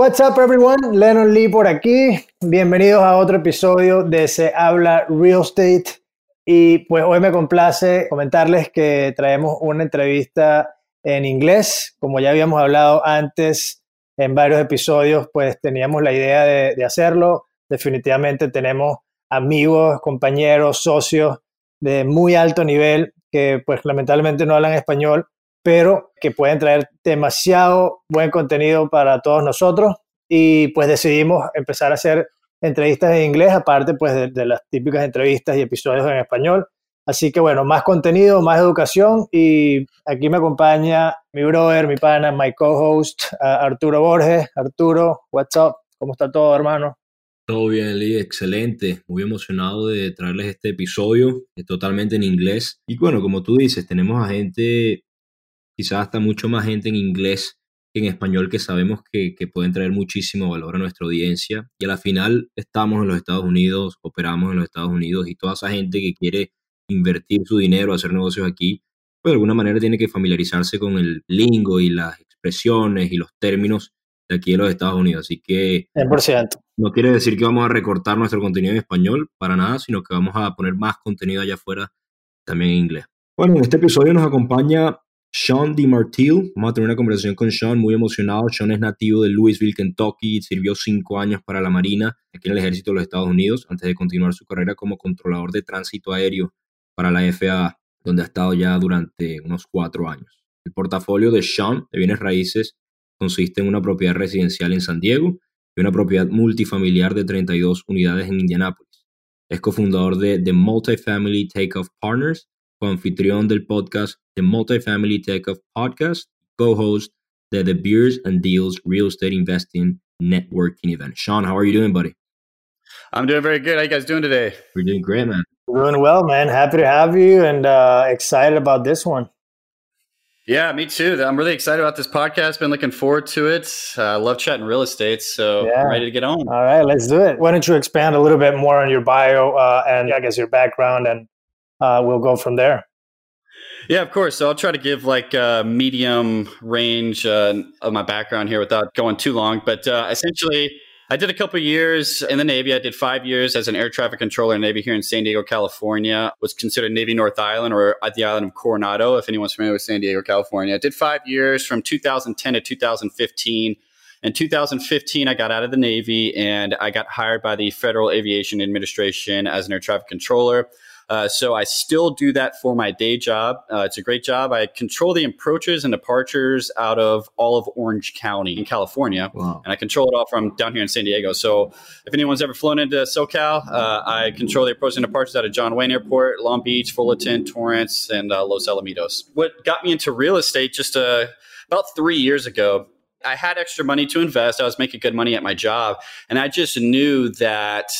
What's up everyone, Lennon Lee por aquí. Bienvenidos a otro episodio de Se habla Real Estate. Y pues hoy me complace comentarles que traemos una entrevista en inglés. Como ya habíamos hablado antes en varios episodios, pues teníamos la idea de, hacerlo. Definitivamente tenemos amigos, compañeros, socios de muy alto nivel que pues lamentablemente no hablan español, pero que pueden traer demasiado buen contenido para todos nosotros y pues decidimos empezar a hacer entrevistas en inglés, aparte pues de, las típicas entrevistas y episodios en español. Así que bueno, más contenido, más educación y aquí me acompaña mi brother, mi pana, my co-host, Arturo Borges. Arturo, what's up? ¿Cómo está todo, hermano? Todo bien, Lee, excelente. Muy emocionado de traerles este episodio, es totalmente en inglés. Y bueno, como tú dices, tenemos a gente, quizás hasta mucho más gente en inglés que en español que sabemos que, que pueden traer muchísimo valor a nuestra audiencia. Y a la final estamos en los Estados Unidos, operamos en los Estados Unidos y toda esa gente que quiere invertir su dinero, hacer negocios aquí, pues de alguna manera tiene que familiarizarse con el lingo y las expresiones y los términos de aquí de los Estados Unidos. Así que 100%. no quiere decir que vamos a recortar nuestro contenido en español para nada, sino que vamos a poner más contenido allá afuera también en inglés. Bueno, en este episodio nos acompaña Sean DiMartil. Vamos a tener una conversación con Sean muy emocionado. Sean es nativo de Louisville, Kentucky sirvió cinco años para la Marina aquí en el ejército de los Estados Unidos antes de continuar su carrera como controlador de tránsito aéreo para la FAA, donde ha estado ya durante unos cuatro años. El portafolio de Sean de bienes raíces consiste en una propiedad residencial en San Diego y una propiedad multifamiliar de 32 unidades en Indianápolis. Es cofundador de The Multifamily Takeoff Partners, coanfitrión del podcast The Multifamily Takeoff Podcast, co-host de The Beers and Deals Real Estate Investing Networking Event. Sean, how are you doing, buddy? I'm doing very good. How you guys doing today? We're doing great, man. Doing well, man. Happy to have you and uh, excited about this one. Yeah, me too. I'm really excited about this podcast. Been looking forward to it. I uh, love chatting real estate, so yeah. I'm ready to get on. All right, let's do it. Why don't you expand a little bit more on your bio uh, and I guess your background, and uh, we'll go from there. Yeah, of course. So I'll try to give like a medium range uh, of my background here without going too long. But uh, essentially, I did a couple years in the Navy. I did five years as an air traffic controller in Navy here in San Diego, California. Was considered Navy North Island or at the island of Coronado, if anyone's familiar with San Diego, California. I did five years from 2010 to 2015. In 2015, I got out of the Navy and I got hired by the Federal Aviation Administration as an air traffic controller. Uh, so I still do that for my day job. Uh, it's a great job. I control the approaches and departures out of all of Orange County in California, wow. and I control it all from down here in San Diego. So if anyone's ever flown into SoCal, uh, I control the approaches and departures out of John Wayne Airport, Long Beach, Fullerton, Torrance, and uh, Los Alamitos. What got me into real estate just uh, about three years ago I had extra money to invest. I was making good money at my job. And I just knew that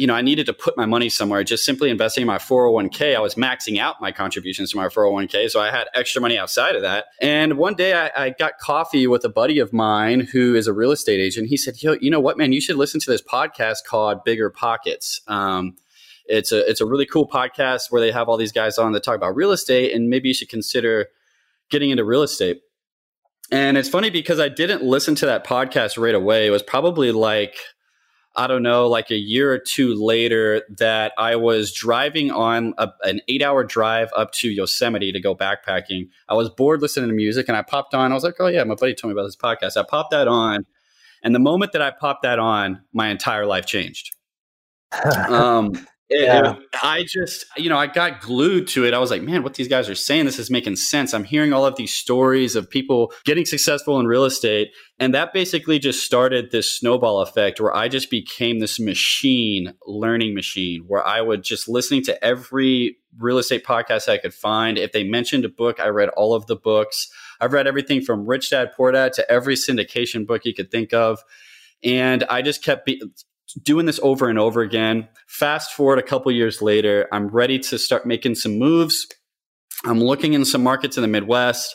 you know, I needed to put my money somewhere. Just simply investing in my 401k, I was maxing out my contributions to my 401k. So I had extra money outside of that. And one day I, I got coffee with a buddy of mine who is a real estate agent. He said, Yo, you know what, man, you should listen to this podcast called Bigger Pockets. Um, it's a it's a really cool podcast where they have all these guys on that talk about real estate, and maybe you should consider getting into real estate. And it's funny because I didn't listen to that podcast right away. It was probably like I don't know, like a year or two later, that I was driving on a, an eight hour drive up to Yosemite to go backpacking. I was bored listening to music and I popped on. I was like, oh, yeah, my buddy told me about this podcast. I popped that on. And the moment that I popped that on, my entire life changed. um, yeah. I just, you know, I got glued to it. I was like, man, what these guys are saying, this is making sense. I'm hearing all of these stories of people getting successful in real estate. And that basically just started this snowball effect where I just became this machine, learning machine, where I would just listening to every real estate podcast I could find. If they mentioned a book, I read all of the books. I've read everything from Rich Dad Poor Dad to every syndication book you could think of. And I just kept be- doing this over and over again. Fast forward a couple years later, I'm ready to start making some moves. I'm looking in some markets in the Midwest.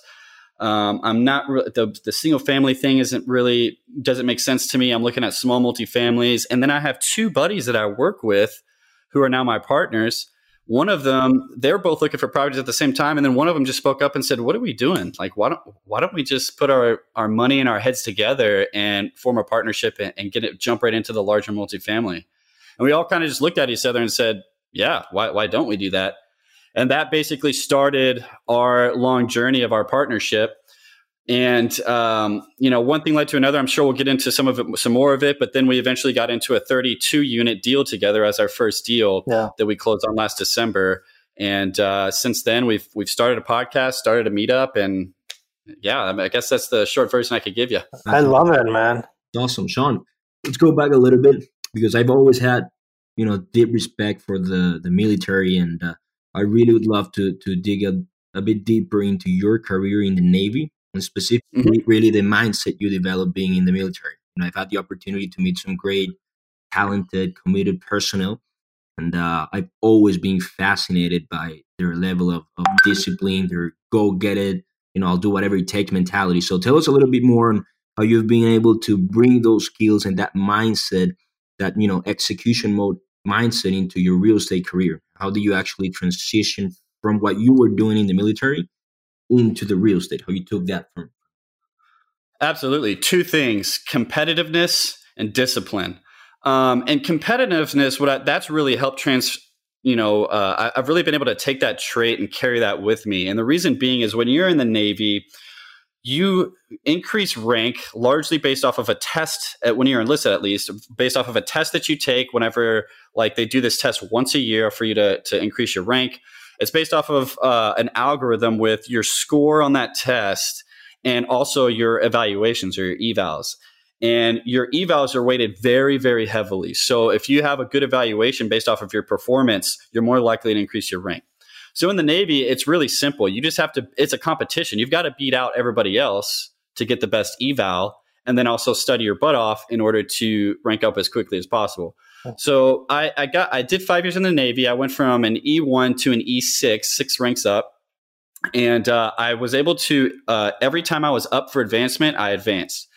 Um, I'm not re- the the single family thing isn't really doesn't make sense to me. I'm looking at small multifamilies, and then I have two buddies that I work with who are now my partners. One of them they're both looking for properties at the same time and then one of them just spoke up and said what are we doing? Like why don't why don't we just put our our money and our heads together and form a partnership and, and get it jump right into the larger multifamily? And we all kind of just looked at each other and said yeah why, why don't we do that? And that basically started our long journey of our partnership and um, you know, one thing led to another. I'm sure we'll get into some of it, some more of it. But then we eventually got into a 32 unit deal together as our first deal yeah. that we closed on last December. And uh, since then, we've we've started a podcast, started a meetup, and yeah, I, mean, I guess that's the short version I could give you. I love it, man. Awesome, Sean. Let's go back a little bit because I've always had you know deep respect for the the military, and uh, I really would love to to dig a, a bit deeper into your career in the Navy and specifically mm-hmm. really the mindset you develop being in the military. You know, I've had the opportunity to meet some great, talented, committed personnel, and uh, I've always been fascinated by their level of, of discipline, their go get it, you know, I'll do whatever it takes mentality. So tell us a little bit more on how you've been able to bring those skills and that mindset, that you know, execution mode mindset into your real estate career. How do you actually transition from what you were doing in the military into the real estate? How you took that from? Absolutely, two things: competitiveness and discipline. Um, and competitiveness, what I, that's really helped trans. You know, uh, I, I've really been able to take that trait and carry that with me. And the reason being is when you're in the Navy, you increase rank largely based off of a test at, when you're enlisted at least based off of a test that you take whenever like they do this test once a year for you to, to increase your rank it's based off of uh, an algorithm with your score on that test and also your evaluations or your evals. And your evals are weighted very, very heavily. So if you have a good evaluation based off of your performance, you're more likely to increase your rank. So in the Navy, it's really simple. You just have to, it's a competition. You've got to beat out everybody else to get the best eval and then also study your butt off in order to rank up as quickly as possible. So I, I got I did five years in the Navy. I went from an E one to an E six, six ranks up, and uh, I was able to uh, every time I was up for advancement, I advanced.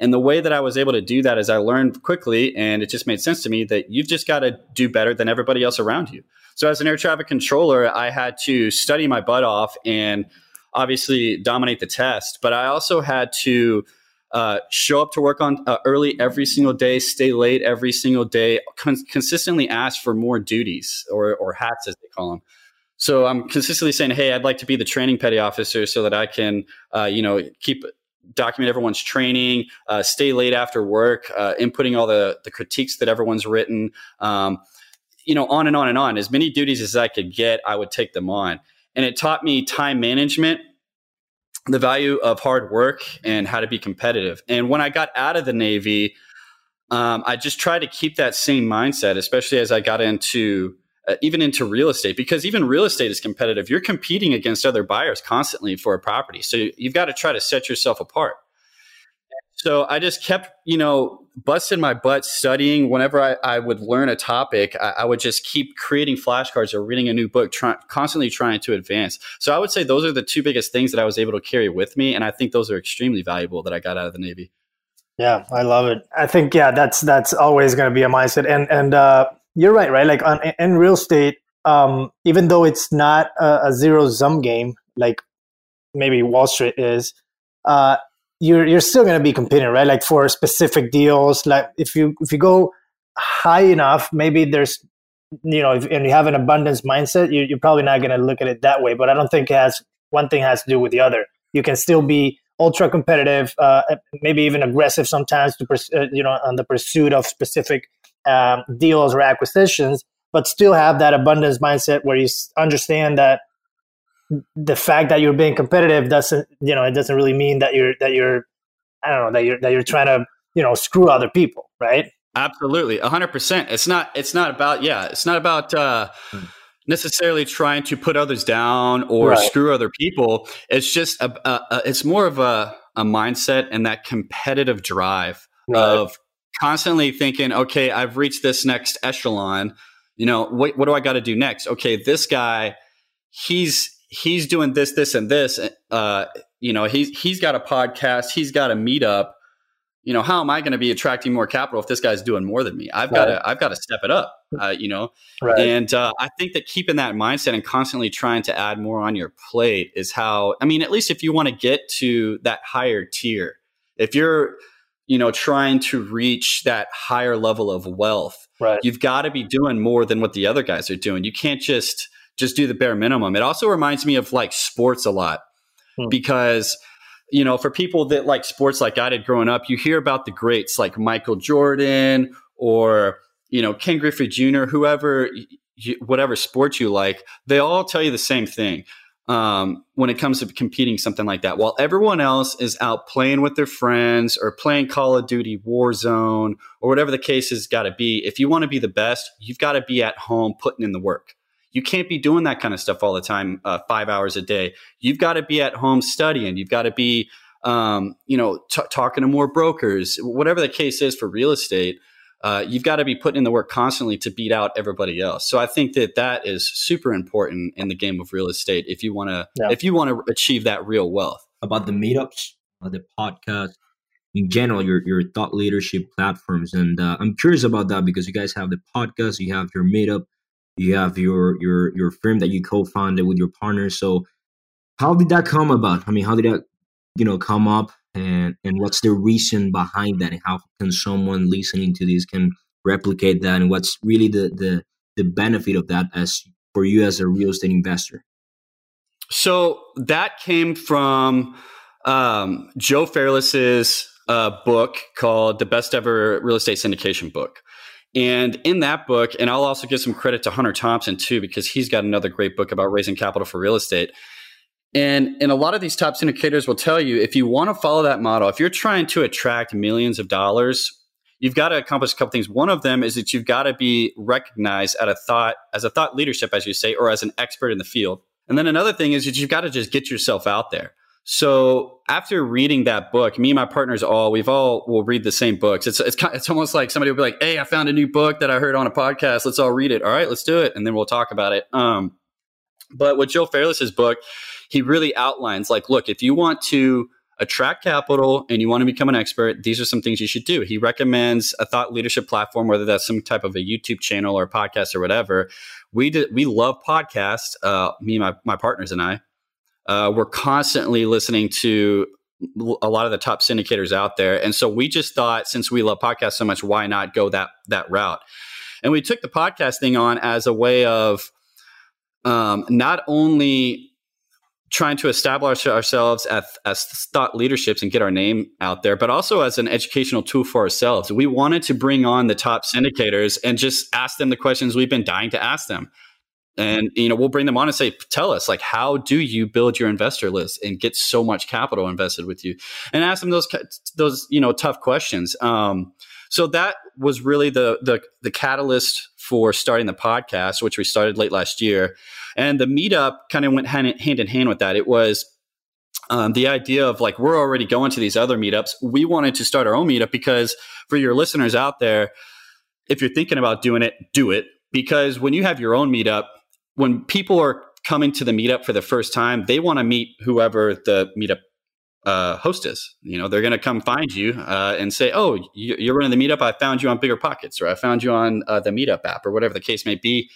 And the way that I was able to do that is I learned quickly, and it just made sense to me that you've just got to do better than everybody else around you. So as an air traffic controller, I had to study my butt off and obviously dominate the test, but I also had to uh, show up to work on uh, early every single day, stay late every single day, con- consistently ask for more duties or, or hats as they call them. So I'm consistently saying, "Hey, I'd like to be the training petty officer so that I can, uh, you know, keep document everyone's training, uh, stay late after work, uh, inputting all the the critiques that everyone's written, um, you know, on and on and on. As many duties as I could get, I would take them on, and it taught me time management the value of hard work and how to be competitive. And when I got out of the Navy, um, I just tried to keep that same mindset, especially as I got into uh, even into real estate, because even real estate is competitive. You're competing against other buyers constantly for a property. So you've got to try to set yourself apart. So I just kept, you know, busting my butt studying. Whenever I, I would learn a topic, I, I, would just keep creating flashcards or reading a new book, try, constantly trying to advance. So I would say those are the two biggest things that I was able to carry with me, and I think those are extremely valuable that I got out of the Navy. Yeah, I love it. I think yeah, that's that's always going to be a mindset, and and uh, you're right, right? Like on, in real estate, um, even though it's not a, a zero sum game like maybe Wall Street is. Uh, you're you're still going to be competing, right? Like for specific deals. Like if you if you go high enough, maybe there's you know, if, and you have an abundance mindset, you, you're probably not going to look at it that way. But I don't think it has one thing has to do with the other. You can still be ultra competitive, uh, maybe even aggressive sometimes to pers- uh, you know on the pursuit of specific um, deals or acquisitions, but still have that abundance mindset where you understand that the fact that you're being competitive doesn't you know it doesn't really mean that you're that you're I don't know that you're that you're trying to you know screw other people, right? Absolutely, hundred percent. It's not it's not about yeah, it's not about uh, hmm. necessarily trying to put others down or right. screw other people. It's just a, a, a, it's more of a a mindset and that competitive drive right. of constantly thinking, okay, I've reached this next echelon. You know, what what do I got to do next? Okay, this guy, he's he's doing this, this, and this. Uh, you know, he's he's got a podcast, he's got a meetup. you know, how am I going to be attracting more capital if this guy's doing more than me? I've got to, I've got to step it up, uh, you know? Right. And uh, I think that keeping that mindset and constantly trying to add more on your plate is how, I mean, at least if you want to get to that higher tier, if you're, you know, trying to reach that higher level of wealth, right. you've got to be doing more than what the other guys are doing. You can't just, just do the bare minimum. It also reminds me of like sports a lot hmm. because you know, for people that like sports like I did growing up, you hear about the greats like Michael Jordan or, you know, Ken Griffey Jr., whoever, whatever sport you like, they all tell you the same thing um, when it comes to competing something like that. While everyone else is out playing with their friends or playing Call of Duty Warzone or whatever the case has got to be, if you want to be the best, you've got to be at home putting in the work. You can't be doing that kind of stuff all the time, uh, five hours a day. You've got to be at home studying. You've got to be, um, you know, t- talking to more brokers, whatever the case is for real estate. Uh, you've got to be putting in the work constantly to beat out everybody else. So I think that that is super important in the game of real estate if you want to yeah. if you want to achieve that real wealth. About the meetups, the podcast, in general, your your thought leadership platforms, and uh, I'm curious about that because you guys have the podcast, you have your meetup, you have your your your firm that you co-founded with your partner. So how did that come about? I mean how did that you know come up? And and what's the reason behind that? And how can someone listening to this can replicate that? And what's really the the the benefit of that as for you as a real estate investor? So that came from um, joe fairless's uh, book called the best ever real estate syndication book and in that book, and I'll also give some credit to Hunter Thompson too, because he's got another great book about raising capital for real estate. And, and a lot of these top syndicators will tell you if you want to follow that model, if you're trying to attract millions of dollars, you've got to accomplish a couple things. One of them is that you've got to be recognized at a thought as a thought leadership, as you say, or as an expert in the field. And then another thing is that you've got to just get yourself out there. So after reading that book, me and my partners all we've all will read the same books. It's it's it's almost like somebody will be like, "Hey, I found a new book that I heard on a podcast. Let's all read it." All right, let's do it, and then we'll talk about it. Um, but with Joe Fairless's book, he really outlines like, look, if you want to attract capital and you want to become an expert, these are some things you should do. He recommends a thought leadership platform, whether that's some type of a YouTube channel or podcast or whatever. We did, we love podcasts. Uh, me, my my partners, and I uh, we're constantly listening to a lot of the top syndicators out there. And so we just thought, since we love podcasts so much, why not go that that route? And we took the podcast thing on as a way of um, not only trying to establish ourselves as, as thought leaderships and get our name out there, but also as an educational tool for ourselves. We wanted to bring on the top syndicators and just ask them the questions we've been dying to ask them and you know we'll bring them on and say tell us like how do you build your investor list and get so much capital invested with you? And ask them those those you know tough questions. Um, so that was really the, the the catalyst for starting the podcast which we started late last year. And the meetup kind of went hand in, hand in hand with that. It was um, the idea of like we're already going to these other meetups. We wanted to start our own meetup because for your listeners out there if you're thinking about doing it do it. Because when you have your own meetup when people are coming to the meetup for the first time, they want to meet whoever the meetup uh, host is. You know, they're going to come find you uh, and say, "Oh, you're running the meetup. I found you on Bigger Pockets, or I found you on uh, the Meetup app, or whatever the case may be."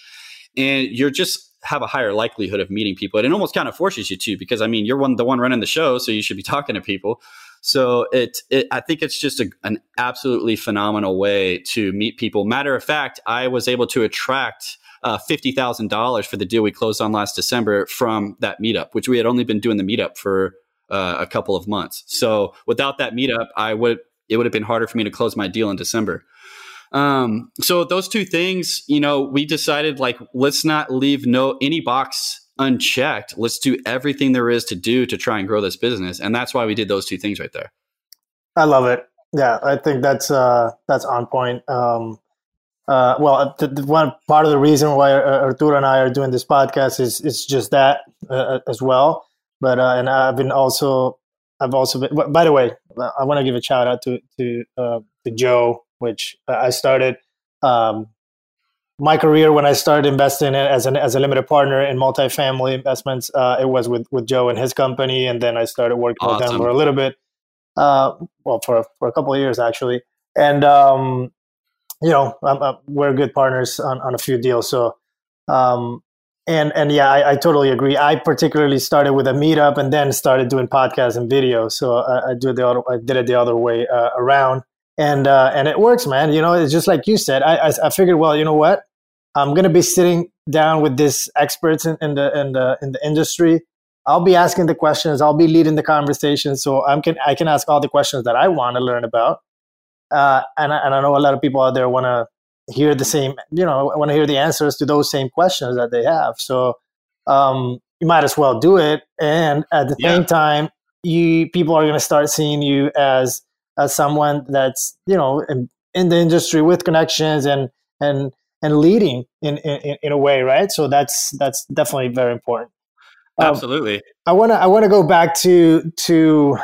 And you're just have a higher likelihood of meeting people. And it almost kind of forces you to, because I mean, you're one the one running the show, so you should be talking to people. So it, it I think it's just a, an absolutely phenomenal way to meet people. Matter of fact, I was able to attract uh, $50,000 for the deal we closed on last December from that meetup, which we had only been doing the meetup for uh, a couple of months. So without that meetup, I would it would have been harder for me to close my deal in December. Um, so those two things, you know, we decided like let's not leave no any box unchecked. Let's do everything there is to do to try and grow this business, and that's why we did those two things right there. I love it. Yeah, I think that's uh, that's on point. Um, uh, well, the, the one part of the reason why Arturo and I are doing this podcast is is just that uh, uh as well. But uh, and I've been also I've also been. By the way, I want to give a shout out to to uh, to Joe, which I started um, my career when I started investing as an as a limited partner in multifamily investments. Uh, it was with with Joe and his company, and then I started working awesome. with them for a little bit. uh, well, for for a couple of years actually, and um, you know, I'm, we're good partners on, on a few deals. So, um, and and yeah, I, I, totally agree. I particularly started with a meetup and then started doing podcasts and video. So I, I do the other, I did it the other way uh, around, and uh, and it works, man. You know, it's just like you said. I, I, I figured, well, you know what, I'm gonna be sitting down with these experts in, in the in the in the industry. I'll be asking the questions. I'll be leading the conversation. So I'm can I can ask all the questions that I want to learn about. Uh, and, I, and I know a lot of people out there want to hear the same, you know, want to hear the answers to those same questions that they have. So um, you might as well do it. And at the yeah. same time, you people are going to start seeing you as as someone that's you know in, in the industry with connections and and and leading in, in in a way, right? So that's that's definitely very important. Um, Absolutely. I want to I want to go back to to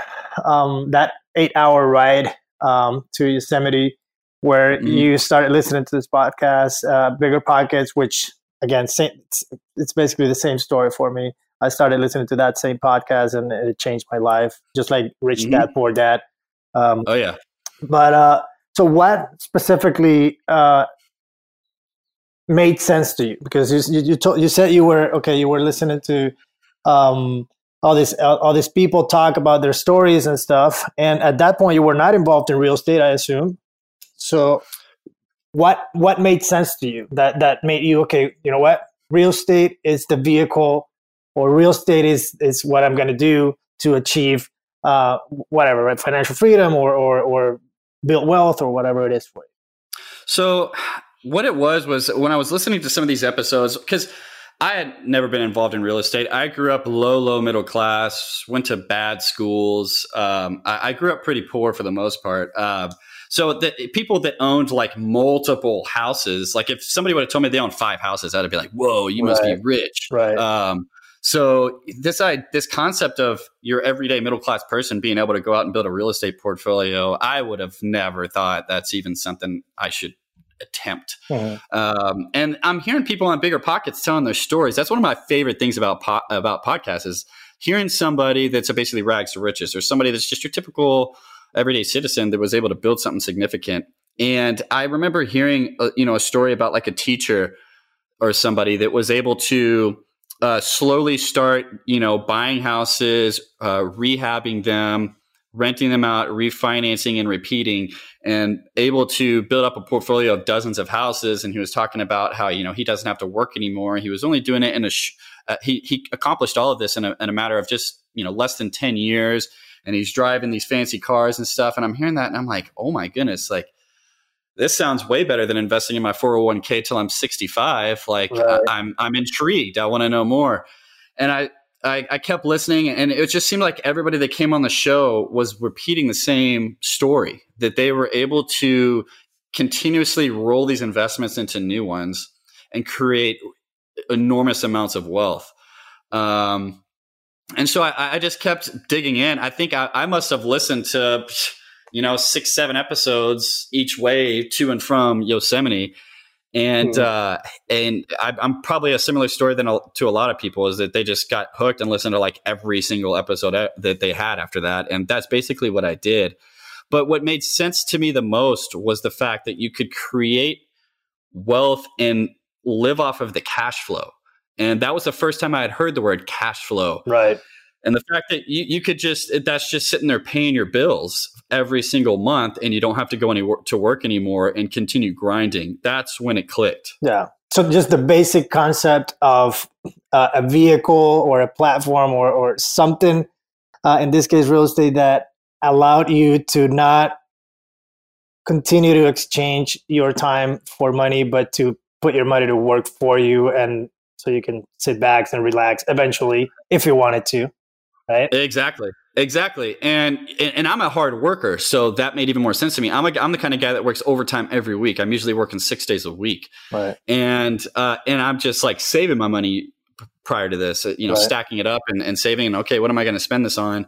um, that eight hour ride um, to Yosemite, where mm-hmm. you started listening to this podcast, uh, Bigger Pockets, which again, same, it's, it's, basically the same story for me. I started listening to that same podcast, and it changed my life, just like Rich mm-hmm. Dad Poor Dad. Um, oh yeah. But uh, so, what specifically uh, made sense to you? Because you you, you, told, you said you were okay. You were listening to um, all these all these people talk about their stories and stuff. And at that point you were not involved in real estate i assume. So what what made sense to you that that made you okay you know what? Real estate is the vehicle or real estate is is what i'm going to do to achieve uh whatever right? Financial freedom or or or build wealth or whatever it is for you. So what it was was when i was listening to some of these episodes because I had never been involved in real estate. I grew up low, low middle class, went to bad schools. Um, I, I, grew up pretty poor for the most part. Uh, so the people that owned like multiple houses, like if somebody would have told me they owned five houses, I'd be like, "Whoa, you must be rich." Right. Um, so this I, this concept of your everyday middle class person being able to go out and build a real estate portfolio, I would have never thought that's even something I should attempt. Mm-hmm. Um, and I'm hearing people on bigger pockets telling their stories. That's one of my favorite things about po- about podcasts is hearing somebody that's basically rags to riches, or somebody that's just your typical everyday citizen that was able to build something significant. And I remember hearing, a, uh, you know, a story about like a teacher or somebody that was able to uh, slowly start, you know, buying houses, uh, rehabbing them, renting them out, refinancing and repeating, and able to build up a portfolio of dozens of houses. And he was talking about how you know he doesn't have to work anymore. He was only doing it in a sh- uh, he he accomplished all of this in a, in a matter of just you know less than ten years. And he's driving these fancy cars and stuff. And I'm hearing that, and I'm like, oh my goodness, like this sounds way better than investing in my 401k till I'm 65. Like right. I, I'm I'm intrigued. I want to know more. And I I, I, kept listening, and it just seemed like everybody that came on the show was repeating the same story that they were able to continuously roll these investments into new ones and create enormous amounts of wealth. Um, and so I, I, just kept digging in. I think I, I must have listened to, you know, six, seven episodes each way to and from Yosemite and mm. uh, and I, am probably a similar story than a, to a lot of people is that they just got hooked and listened to like every single episode that they had after that, and that's basically what I did. But what made sense to me the most was the fact that you could create wealth and live off of the cash flow, and that was the first time I had heard the word cash flow. Right. And the fact that you, you could just, that's just sitting there paying your bills every single month and you don't have to go any to work anymore and continue grinding. That's when it clicked. Yeah. So just the basic concept of uh, a vehicle or a platform or, or something, uh, in this case, real estate that allowed you to not continue to exchange your time for money, but to put your money to work for you and so you can sit back and relax eventually if you wanted to right? Exactly. Exactly. And and I'm a hard worker, so that made even more sense to me. I'm a, I'm the kind of guy that works overtime every week. I'm usually working 6 days a week. Right. And uh, and I'm just like saving my money prior to this, uh, you know, right. stacking it up and, and saving and okay, what am I going to spend this on?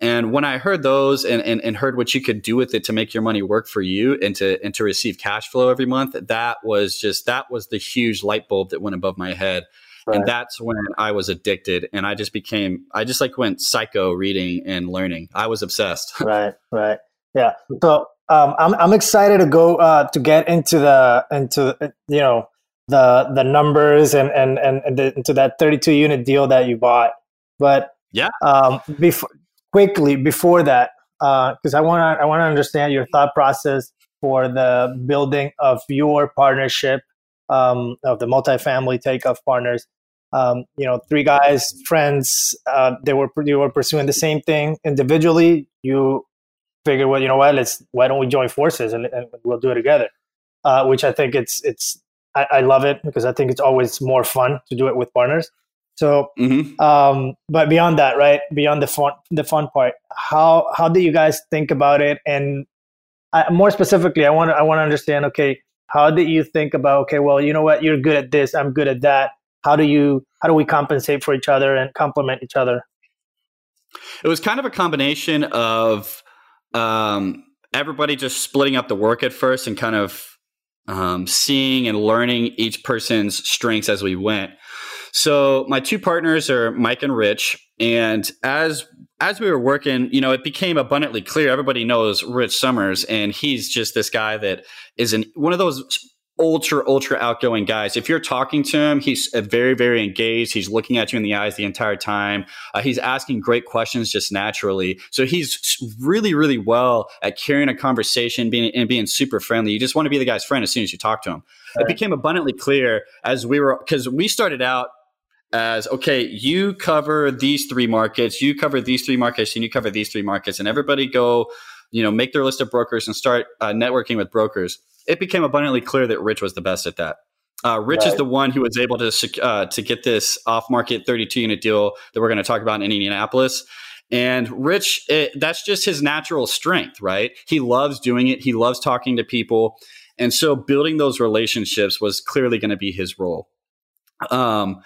And when I heard those and, and, and heard what you could do with it to make your money work for you and to and to receive cash flow every month, that was just that was the huge light bulb that went above my head Right. And that's when I was addicted and I just became, I just like went psycho reading and learning. I was obsessed. right, right. Yeah. So um, I'm, I'm excited to go uh, to get into the, into, you know, the, the numbers and, and, and, and the, into that 32 unit deal that you bought. But yeah, um, before, quickly before that, because uh, I want to I want to understand your thought process for the building of your partnership um, of the multifamily takeoff partners. Um, you know, three guys, friends. Uh, they were you were pursuing the same thing individually. You figure, well, you know what? Let's why don't we join forces and, and we'll do it together? Uh, which I think it's it's I, I, love it because I think it's always more fun to do it with partners. So, mm-hmm. um, but beyond that, right? Beyond the fun the fun part, how how do you guys think about it? And I, more specifically, I want to I want to understand. Okay, how did you think about? Okay, well, you know what? You're good at this. I'm good at that. How do you? How do we compensate for each other and complement each other? It was kind of a combination of um, everybody just splitting up the work at first and kind of um, seeing and learning each person's strengths as we went. So my two partners are Mike and Rich, and as as we were working, you know, it became abundantly clear. Everybody knows Rich Somers, and he's just this guy that is an, one of those ultra ultra outgoing guys. If you're talking to him he's very very engaged. He's looking at you in the eyes the entire time. Uh, he's asking great questions just naturally. So he's really really well at carrying a conversation being and being super friendly. You just want to be the guy's friend as soon as you talk to him. Right. it became abundantly clear as we were because we started out as okay, you cover these three markets, you cover these three markets, and you cover these three markets, and everybody go, you know, make their list of brokers and start uh, networking with brokers. It became abundantly clear that Rich was the best at that. Uh, Rich right. is the one who was able to uh, to get this off market 32 unit deal that we're going to talk about in Indianapolis. And Rich, it, that's just his natural strength, right? He loves doing it. He loves talking to people. And so building those relationships was clearly going to be his role. Um,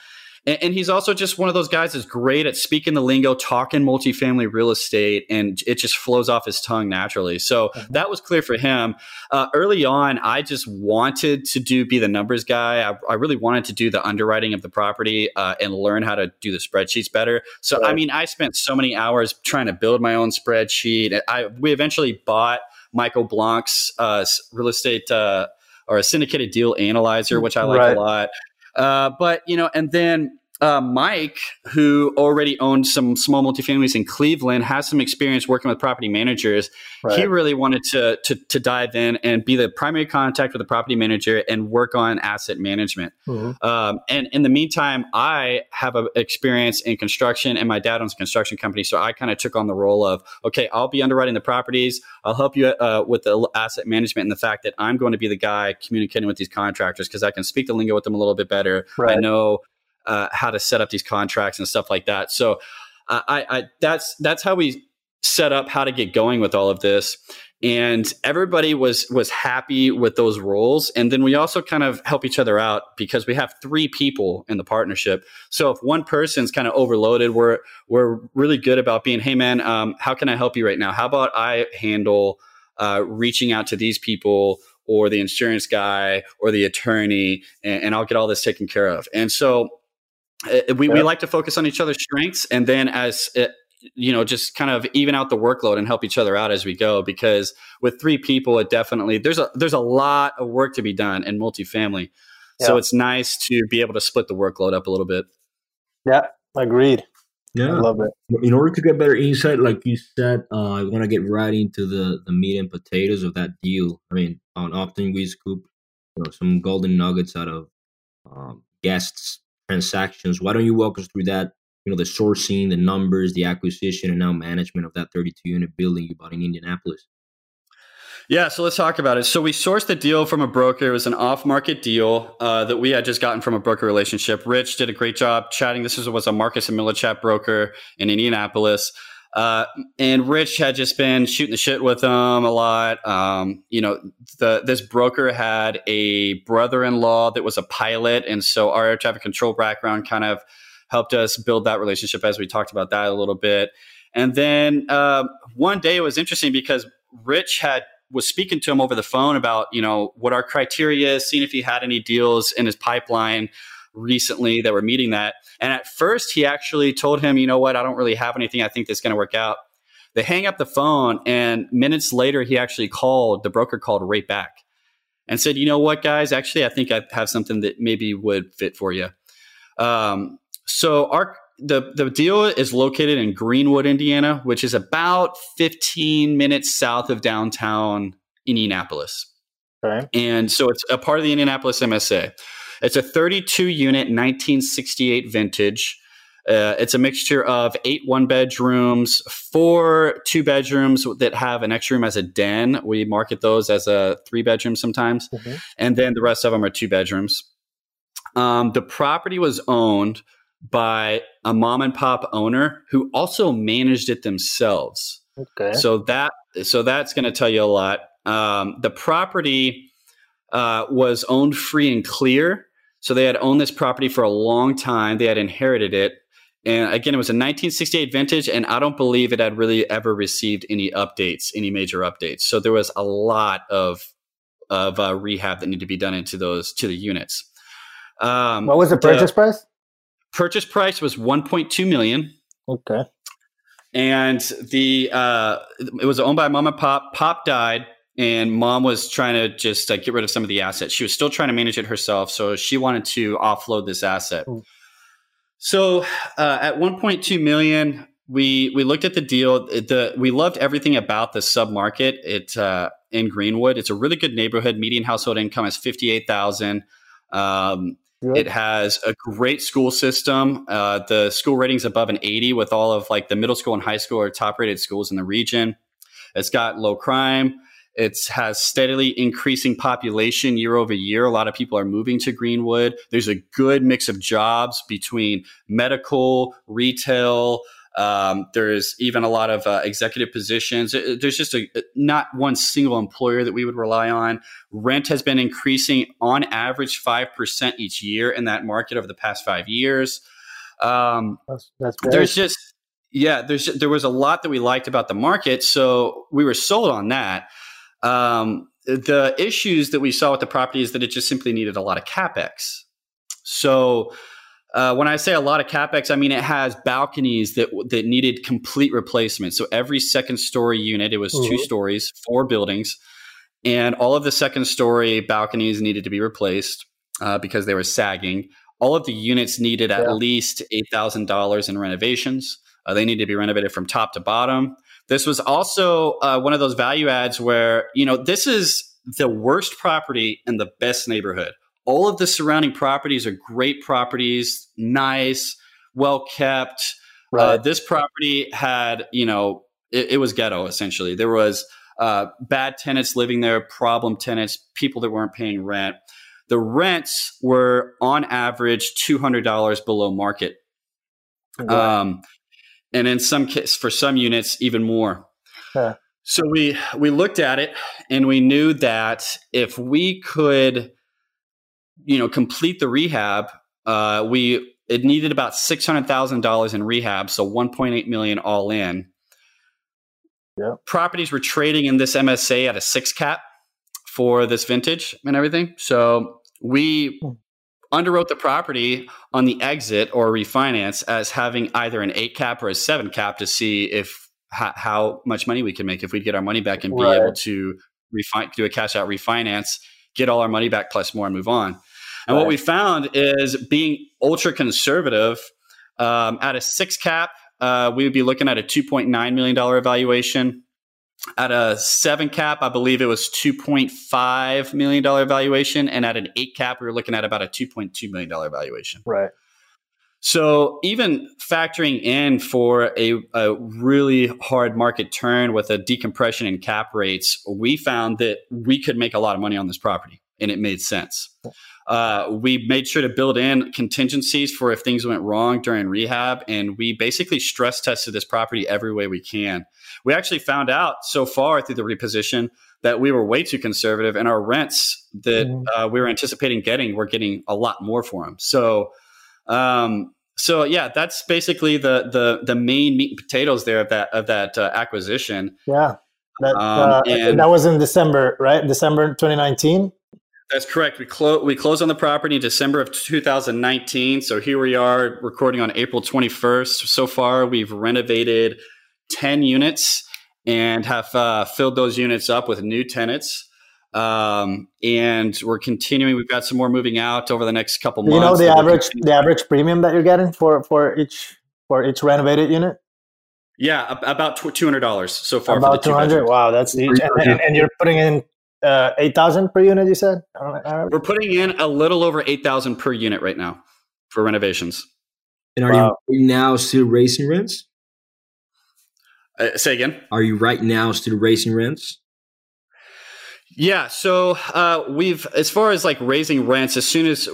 and, and, he's also just one of those guys that's great at speaking the lingo, talking multifamily real estate, and it just flows off his tongue naturally. So mm-hmm. that was clear for him. Uh, early on, I just wanted to do be the numbers guy. I, I really wanted to do the underwriting of the property uh, and learn how to do the spreadsheets better. So right. I mean, I spent so many hours trying to build my own spreadsheet. I we eventually bought Michael Blank's uh, real estate uh, or a syndicated deal analyzer, which I like right. a lot. Uh, but you know, and then uh, Mike, who already owned some small multifamilies in Cleveland, has some experience working with property managers. Right. He really wanted to, to, to dive in and be the primary contact with the property manager and work on asset management. Mm-hmm. Um, and in the meantime, I have a experience in construction, and my dad owns a construction company, so I kind of took on the role of okay, I'll be underwriting the properties. I'll help you uh, with the asset management and the fact that I'm going to be the guy communicating with these contractors because I can speak the lingo with them a little bit better. Right. I know uh, how to set up these contracts and stuff like that. So uh, I, I that's that's how we set up how to get going with all of this. And everybody was was happy with those roles. And then we also kind of help each other out because we have three people in the partnership. So if one person's kind of overloaded we're we're really good about being hey man um, how can i help you right now? How about i handle uh, reaching out to these people or the insurance guy or the attorney and, and i'll get all this taken care of? And so uh, we, we like to focus on each other's strengths and then as it, uh, you know just kind of even out the workload and help each other out as we go because with three people it definitely there's a there's a lot of work to be done in multifamily. Yeah. so it's nice to be able to split the workload up a little bit. Yeah agreed. Yeah. I love it. In order to get better insight like you said uh, i want to get right into the the meat and potatoes of that deal. I mean on often we scoop you know, some golden nuggets out of um, guests transactions. Why don't you walk us through that? You know, the sourcing, the numbers, the acquisition, and now management of that 32 unit building you bought in Indianapolis. Yeah, so let's talk about it. So we sourced the deal from a broker. It was an off-market deal uh, that we had just gotten from a broker relationship. Rich did a great job chatting. This was a Marcus and Millichap broker in Indianapolis. Uh, and Rich had just been shooting the shit with him a lot. Um, you know, the this broker had a brother-in-law that was a pilot, and so our air traffic control background kind of helped us build that relationship as we talked about that a little bit. And then uh, one day it was interesting because Rich had was speaking to him over the phone about you know what our criteria is, seeing if he had any deals in his pipeline recently that were meeting that. And at first, he actually told him, you know what, I don't really have anything. I think this is going to work out. They hang up the phone, and minutes later, he actually called, the broker called right back and said, you know what, guys, actually, I think I have something that maybe would fit for you. Um, so our the the deal is located in Greenwood, Indiana, which is about 15 minutes south of downtown Indianapolis. Okay. And so it's a part of the Indianapolis MSA. It's a 32 unit 1968 vintage. Uh, it's a mixture of eight one bedrooms, four two bedrooms that have an extra room as a den. We market those as a three bedroom sometimes. Mm-hmm. And then the rest of them are two bedrooms. Um, the property was owned by a mom and pop owner who also managed it themselves. Okay. So that so that's going to tell you a lot. Um, the property uh, was owned free and clear. So they had owned this property for a long time. They had inherited it. And again, it was a 1968 vintage, and I don't believe it had really ever received any updates, any major updates. So there was a lot of of uh, rehab that needed to be done into those to the units. Um, what was the purchase the price? Purchase price was 1.2 million. Okay. And the uh, it was owned by mom and pop. Pop died and mom was trying to just uh, get rid of some of the assets. She was still trying to manage it herself, so she wanted to offload this asset. So uh, at 1.2 million, we we looked at the deal. The we loved everything about the submarket. It uh, in Greenwood. It's a really good neighborhood. Median household income is 58,000. Um, It has a great school system. Uh, the school ratings above an 80, with all of like the middle school and high school are top rated schools in the region. It's got low crime. It has steadily increasing population year over year. A lot of people are moving to Greenwood. There's a good mix of jobs between medical, retail. Um, there's even a lot of uh, executive positions. There's just a, not one single employer that we would rely on. Rent has been increasing on average 5% each year in that market over the past five years. Um, that's, that's there's just, yeah, there's, there was a lot that we liked about the market. So we were sold on that. Um, the issues that we saw with the property is that it just simply needed a lot of capex. So uh, when I say a lot of capex, I mean it has balconies that that needed complete replacement. So every second story unit, it was mm-hmm. two stories, four buildings, and all of the second story balconies needed to be replaced uh, because they were sagging. All of the units needed at least eight thousand dollars in renovations. Uh, they need to be renovated from top to bottom. This was also uh, one of those value adds where, you know, this is the worst property in the best neighborhood. All of the surrounding properties are great properties, nice, well kept. Uh, right. Uh, this property had, you know, it, it was ghetto essentially. There was uh, bad tenants living there, problem tenants, people that weren't paying rent. The rents were on average $200 below market. Um, and in some case for some units even more. Huh. So we we looked at it and we knew that if we could, you know, complete the rehab, uh, we it needed about six hundred thousand dollars in rehab, so one point eight million all in. Yeah. Properties were trading in this MSA at a six cap for this vintage and everything. So we hmm underwrote the property on the exit or refinance as having either an eight cap or a seven cap to see if how, how much money we can make if we get our money back and be able to refine, do a cash out refinance, get all our money back plus more and move on. And right. what we found is being ultra conservative um, at a six cap, uh, we would be looking at a $2.9 million evaluation at a seven cap, I believe it was $2.5 million valuation. And at an eight cap, we were looking at about a $2.2 million valuation. Right. So even factoring in for a, a, really hard market turn with a decompression in cap rates, we found that we could make a lot of money on this property and it made sense. Uh, we made sure to build in contingencies for if things went wrong during rehab, and we basically stress tested this property every way we can. We actually found out so far through the reposition that we were way too conservative, and our rents that mm. uh, we were anticipating getting, we're getting a lot more for them. So, um, so yeah, that's basically the the the main meat and potatoes there of that of that uh, acquisition. Yeah, that um, uh, and, that was in December, right? December 2019. That's correct. We close we closed on the property in December of 2019. So here we are recording on April 21st. So far, we've renovated 10 units and have uh, filled those units up with new tenants. Um, and we're continuing. We've got some more moving out over the next couple months. You know the average the average premium that you're getting for for each for each renovated unit. Yeah, about two hundred dollars so far. About two hundred. Wow, that's huge. And, and, and, you're putting in uh, eight thousand per unit. You said we're putting in a little over eight thousand per unit right now for renovations. And are wow. you now still raising rents? Uh, say again. Are you right now still raising rents? Yeah. So uh, we've, as far as like raising rents, as soon as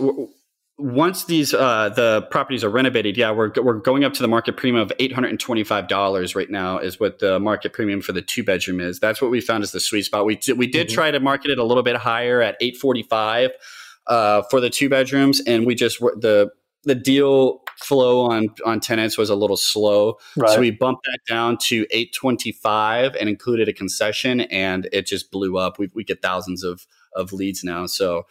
once these uh, the properties are renovated, yeah, we're we're going up to the market premium of eight hundred and twenty five dollars right now is what the market premium for the two bedroom is. That's what we found is the sweet spot. We we did mm-hmm. try to market it a little bit higher at eight forty five uh, for the two bedrooms, and we just the the deal flow on on tenants was a little slow, right. so we bumped that down to eight twenty five and included a concession, and it just blew up. We we get thousands of of leads now, so.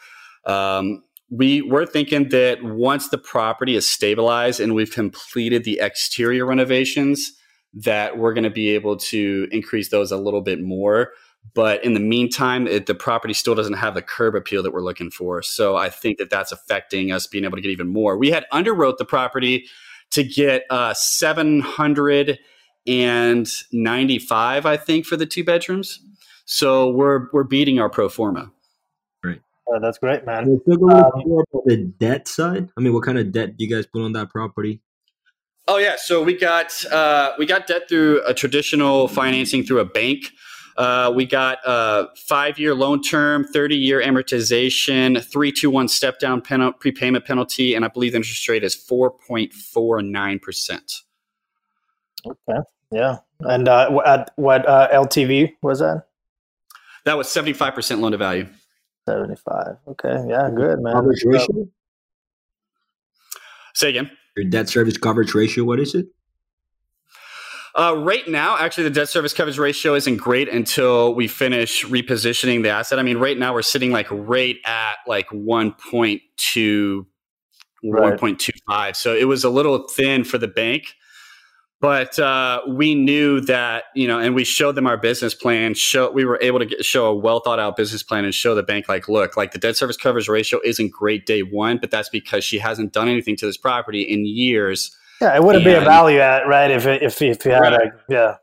Um, we we're thinking that once the property is stabilized and we've completed the exterior renovations that we're going to be able to increase those a little bit more but in the meantime it, the property still doesn't have the curb appeal that we're looking for so i think that that's affecting us being able to get even more we had underwrote the property to get uh, 795 i think for the two bedrooms so we're we're beating our pro forma uh, that's great, man. Um, the debt side. I mean, what kind of debt do you guys put on that property? Oh yeah, so we got uh, we got debt through a traditional financing through a bank. Uh, we got a five year loan term, 30 year amortization, 321 step down pen- prepayment penalty, and I believe the interest rate is 4.49%. Okay. Yeah. And uh, at what uh, LTV was that? That was 75% loan to value. 75. Okay. Yeah, good, man. Coverage ratio? Say again. Your debt service coverage ratio, what is it? Uh, right now, actually, the debt service coverage ratio isn't great until we finish repositioning the asset. I mean, right now we're sitting like right at like 1.2, right. 1.25. So it was a little thin for the bank but uh, we knew that you know and we showed them our business plan show we were able to get, show a well thought out business plan and show the bank like look like the debt service coverage ratio isn't great day one but that's because she hasn't done anything to this property in years yeah it wouldn't and, be a value at right if if, if you had right. a yeah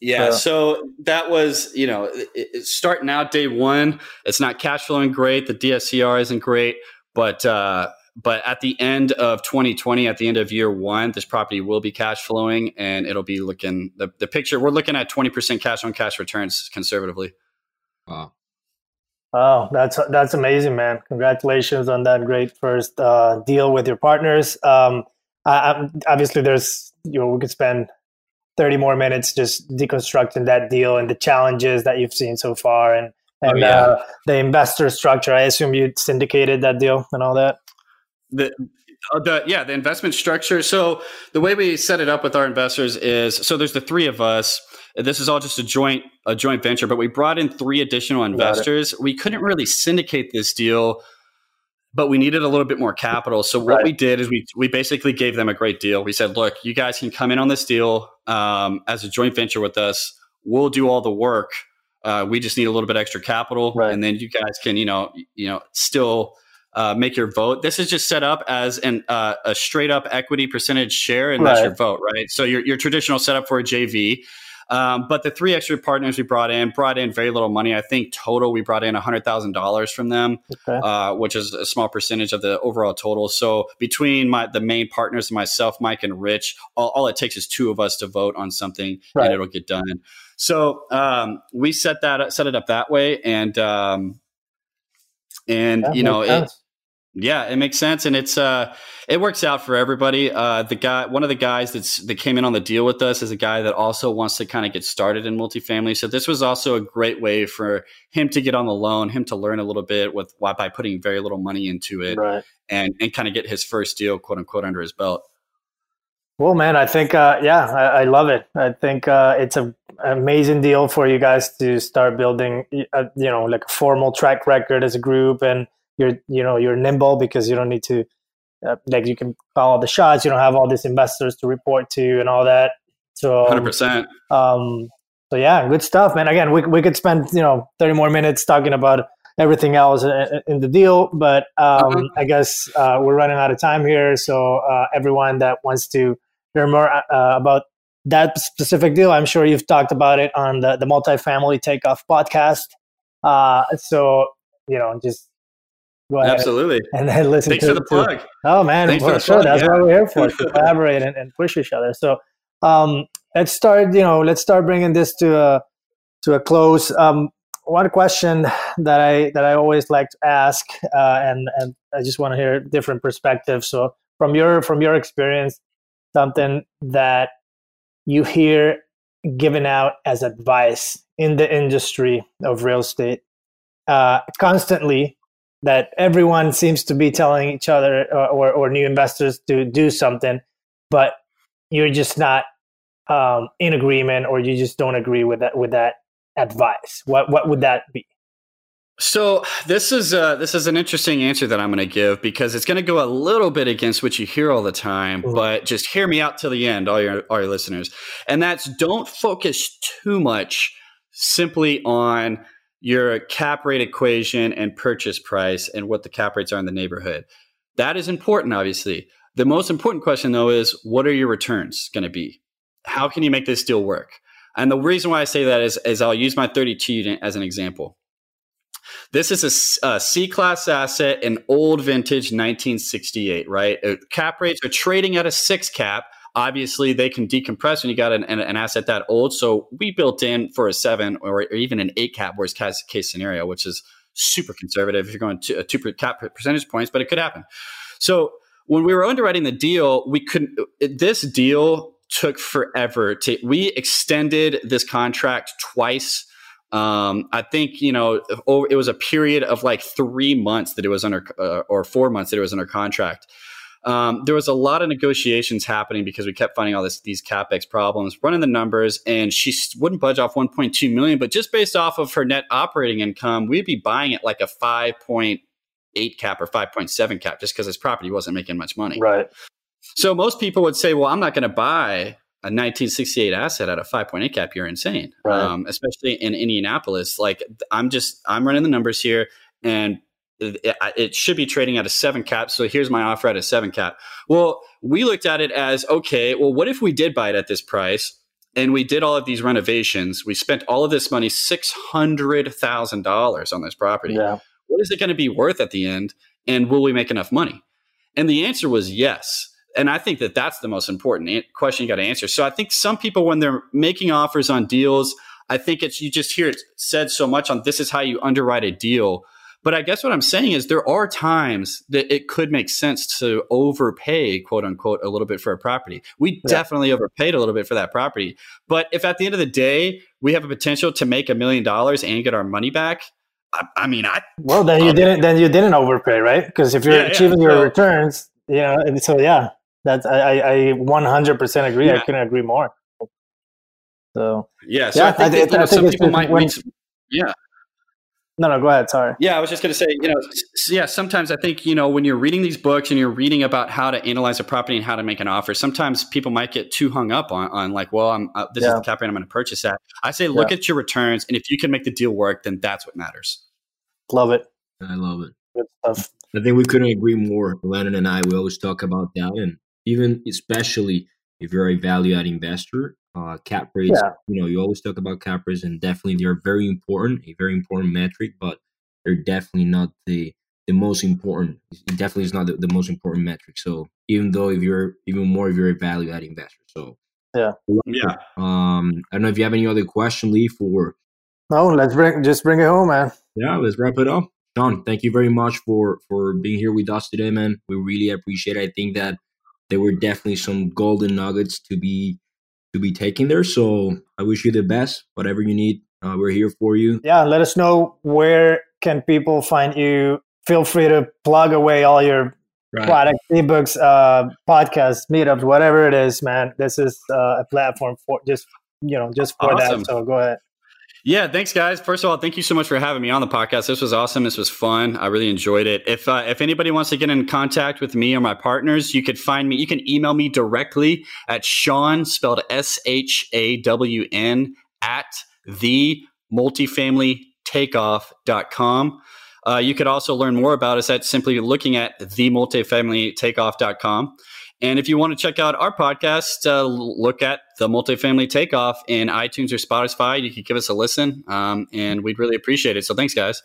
yeah, so that was, you know, it, it, starting out day one, it's not cash flowing great. The DSCR isn't great, but uh, but at the end of 2020, at the end of year one, this property will be cash flowing and it'll be looking the, the picture. We're looking at 20% cash on cash returns conservatively. Wow. Oh, that's that's amazing, man! Congratulations on that great first uh, deal with your partners. Um, I, obviously, there's you know we could spend 30 more minutes just deconstructing that deal and the challenges that you've seen so far, and and oh, yeah. uh, the investor structure. I assume you syndicated that deal and all that? The uh, the yeah the investment structure. So the way we set it up with our investors is so there's the three of us. This is all just a joint a joint venture but we brought in three additional investors. We couldn't really syndicate this deal but we needed a little bit more capital so what right. we did is we we basically gave them a great deal we said look you guys can come in on this deal um, as a joint venture with us we'll do all the work uh, we just need a little bit extra capital right. and then you guys can you know you know still uh, make your vote. This is just set up as an uh, a straight up equity percentage share, and right. that's your vote, right? So your your traditional setup for a JV. Um, but the three extra partners we brought in brought in very little money. I think total we brought in hundred thousand dollars from them, okay. uh, which is a small percentage of the overall total. So between my the main partners, myself, Mike, and Rich, all, all it takes is two of us to vote on something, right. and it'll get done. So um, we set that set it up that way, and um, and that you know it, yeah it makes sense and it's uh it works out for everybody uh the guy one of the guys that's that came in on the deal with us is a guy that also wants to kind of get started in multifamily so this was also a great way for him to get on the loan him to learn a little bit with why by putting very little money into it right. and and kind of get his first deal quote unquote under his belt Well, man, I think uh, yeah, I, I, love it. I think uh, it's a amazing deal for you guys to start building, a, uh, you know, like a formal track record as a group, and you're you know you're nimble because you don't need to uh, like you can call all the shots. You don't have all these investors to report to and all that. So, hundred percent. Um, so yeah, good stuff, man. Again, we we could spend you know thirty more minutes talking about everything else in the deal. But um, uh-huh. I guess uh, we're running out of time here. So uh, everyone that wants to learn more uh, about that specific deal, I'm sure you've talked about it on the, the multifamily takeoff podcast. Uh, so, you know, just go ahead Absolutely. and then listen Thanks to, for the plug. To, oh, man. Thanks for sure. Plug, That's yeah. what we're here for, to collaborate and, and, push each other. So um, let's start, you know, let's start bringing this to a, to a close. Um, one question that I that I always like to ask, uh, and and I just want to hear different perspectives. So from your from your experience, something that you hear given out as advice in the industry of real estate uh, constantly that everyone seems to be telling each other or, uh, or, or new investors to do something, but you're just not um, in agreement or you just don't agree with that with that advice? What what would that be? So this is uh, this is an interesting answer that I'm going to give because it's going to go a little bit against what you hear all the time, mm-hmm. but just hear me out till the end, all your all your listeners. And that's don't focus too much simply on your cap rate equation and purchase price and what the cap rates are in the neighborhood. That is important, obviously. The most important question though is what are your returns going to be? How can you make this deal work? And the reason why I say that is, is I'll use my 32 unit as an example. This is a, a C class asset, an old vintage 1968, right? Uh, cap rates are trading at a six cap. Obviously, they can decompress when you got an, an, an asset that old. So we built in for a seven or, or even an eight cap worst case, case scenario, which is super conservative if you're going to two cap percentage points, but it could happen. So when we were underwriting the deal, we couldn't. This deal took forever to we extended this contract twice um, I think you know it was a period of like three months that it was under, uh, or four months that it was under contract. Um, there was a lot of negotiations happening because we kept finding all this these capex problems, running the numbers, and she wouldn't budge off 1.2 million. But just based off of her net operating income, we'd be buying it like a 5.8 cap or 5.7 cap, just because this property wasn't making much money. Right. So most people would say, well, I'm not going to buy a 1968 asset at a 5.8 cap. You're insane, right. um, especially in Indianapolis. Like I'm just, I'm running the numbers here and it, it, should be trading at a seven cap. So here's my offer at a seven cap. Well, we looked at it as, okay, well, what if we did buy it at this price? And we did all of these renovations. We spent all of this money, $600,000 on this property. Yeah. What is it going to be worth at the end? And will we make enough money? And the answer was yes and I think that that's the most important question you got to answer. So I think some people, when they're making offers on deals, I think it's you just hear it said so much on this is how you underwrite a deal. But I guess what I'm saying is there are times that it could make sense to overpay, quote unquote, a little bit for a property. We yeah. definitely overpaid a little bit for that property. But if at the end of the day we have a potential to make a million dollars and get our money back, I, I mean, I well then you didn't then you didn't overpay, right? Because if you're yeah, achieving yeah. your so, returns, you know, and so yeah, that's I, I 100% agree. I couldn't agree more. So yeah, so yeah, I think, I, you know, some people might when, yeah. No, no, go ahead. Sorry. Yeah, I was just going to say, you know, yeah, sometimes I think, you know, when you're reading these books and you're reading about how to analyze a property and how to make an offer, sometimes people might get too hung up on, on like, well, I'm, uh, this yeah. is the cap rate I'm going to purchase at. I say, look yeah. at your returns. And if you can make the deal work, then that's what matters. Love it. I love it. Good stuff. I think we couldn't agree more. Lennon and I, we always talk about that. And even especially if you're a value add investor, uh, cap rates, yeah. you know, you always talk about cap rates and definitely they're very important, a very important metric, but they're definitely not the the most important. It definitely is not the, the most important metric. So even though if you're even more if you're a value add investor. So yeah. Yeah. Um I don't know if you have any other question, Lee, for No, let's bring just bring it home, man. Yeah, let's wrap it up. John, thank you very much for for being here with us today, man. We really appreciate it. I think that there were definitely some golden nuggets to be to be taking there. So I wish you the best. Whatever you need, uh, we're here for you. Yeah, let us know where can people find you. Feel free to plug away all your right. product, ebooks, uh, podcasts, meetups, whatever it is, man. This is uh, a platform for just you know just for awesome. that. So go ahead. Yeah, thanks, guys. First of all, thank you so much for having me on the podcast. This was awesome. This was fun. I really enjoyed it. If uh, if anybody wants to get in contact with me or my partners, you could find me. You can email me directly at Sean, spelled S H A W N, at the multifamilytakeoff.com. Uh, you could also learn more about us at simply looking at themultifamilytakeoff.com. And if you want to check out our podcast, uh, look at the Multifamily Takeoff in iTunes or Spotify. You can give us a listen, um, and we'd really appreciate it. So thanks, guys.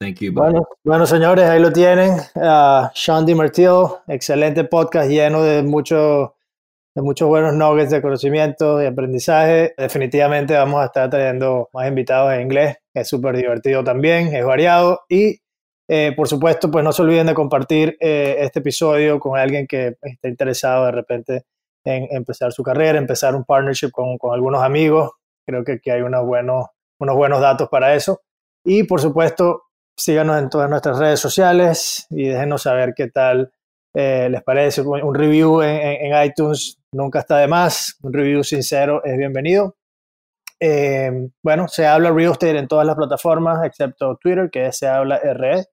Thank you. Bueno, bueno, señores, ahí lo tienen. Uh, Sean DeMatteo, excelente podcast lleno de mucho de muchos buenos nuggets de conocimiento y aprendizaje. Definitivamente vamos a estar trayendo más invitados en inglés. Es súper divertido también, es variado y eh, por supuesto, pues no se olviden de compartir eh, este episodio con alguien que esté interesado de repente en empezar su carrera, empezar un partnership con, algunos amigos. Creo que aquí hay unos buenos, unos buenos datos para eso. Y por supuesto, síganos en todas nuestras redes sociales y déjenos saber qué tal eh, les parece. Un review en, iTunes nunca está de más. Un review sincero es bienvenido. Bueno, se habla real estate en todas las plataformas excepto Twitter, que es se habla RE,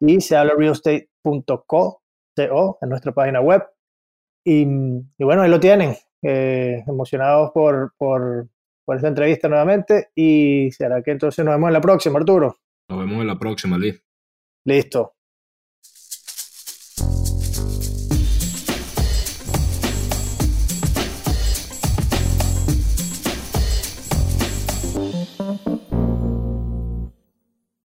y se habla realestate.co en nuestra página web. Y, bueno, ahí lo tienen. Eh, emocionados por, por, por, esta entrevista nuevamente. Y será que entonces nos vemos en la próxima, Arturo. Nos vemos en la próxima, Liz. Listo.